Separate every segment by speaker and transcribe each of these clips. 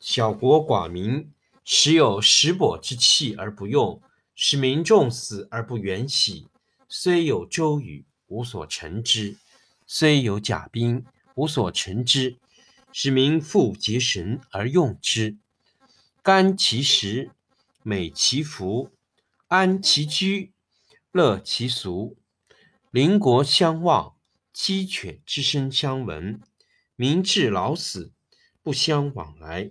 Speaker 1: 小国寡民，时有食帛之器而不用，使民众死而不远徙。虽有周瑜，无所成之；虽有甲兵，无所成之。使民复结绳而用之，甘其食，美其服，安其居，乐其俗。邻国相望，鸡犬之声相闻，民至老死不相往来。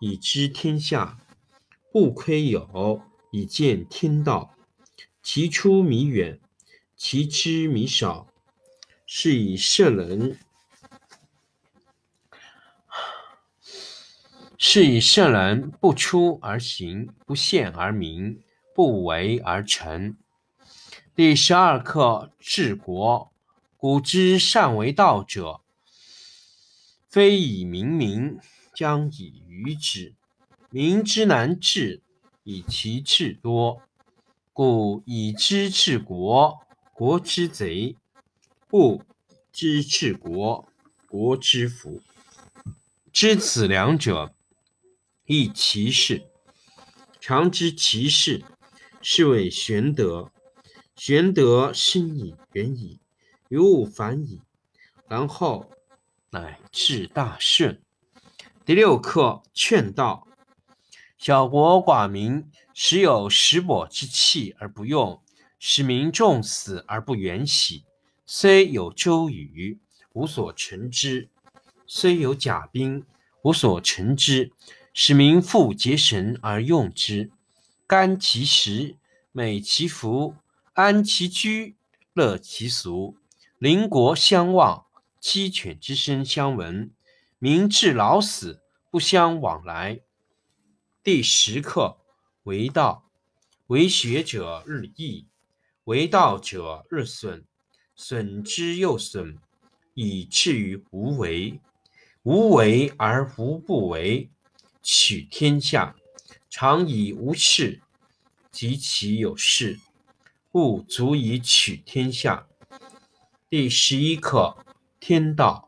Speaker 1: 以知天下，不窥有，以见天道。其出弥远，其知弥少。是以圣人，是以圣人不出而行，不见而明，不为而成。第十二课治国。古之善为道者，非以明民。将以愚之。民之难治，以其智多。故以知治国，国之贼；不知治国，国之福。知此两者，亦其事。常知其事，是谓玄德。玄德深矣，远矣，于物反矣，然后乃至大顺。第六课劝道：小国寡民，时有食帛之器而不用，使民众死而不远徙。虽有周瑜，无所成之；虽有甲兵，无所成之。使民复结绳而用之，甘其食，美其服，安其居，乐其俗。邻国相望，鸡犬之声相闻。民至老死不相往来。第十课为道，为学者日益，为道者日损，损之又损，以至于无为。无为而无不为，取天下常以无事，及其有事，不足以取天下。第十一课天道。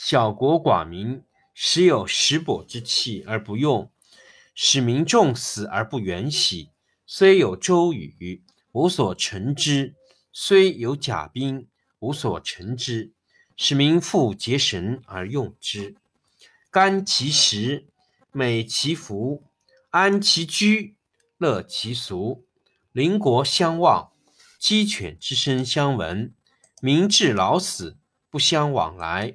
Speaker 1: 小国寡民，时有食帛之气而不用，使民重死而不远徙。虽有周瑜，无所成之；虽有甲兵，无所成之。使民复结绳而用之，甘其食，美其服，安其居，乐其俗。邻国相望，鸡犬之声相闻。民至老死不相往来。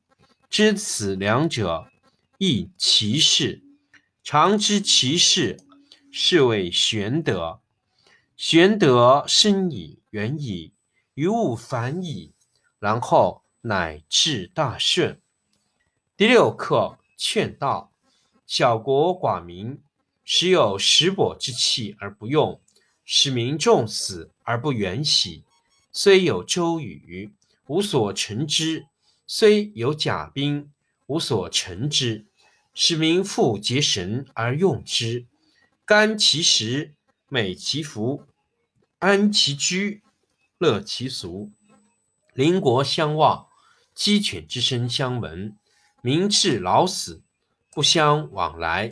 Speaker 1: 知此两者，亦其事。常知其事，是谓玄德。玄德深矣，远矣，于物反矣。然后乃至大顺。第六课劝道：小国寡民，时有食帛之气而不用，使民重死而不远徙。虽有周瑜，无所成之；虽有甲兵，无所乘之。使民复结绳而用之，甘其食，美其服，安其居，乐其俗。邻国相望，鸡犬之声相闻。民至老死不相往来。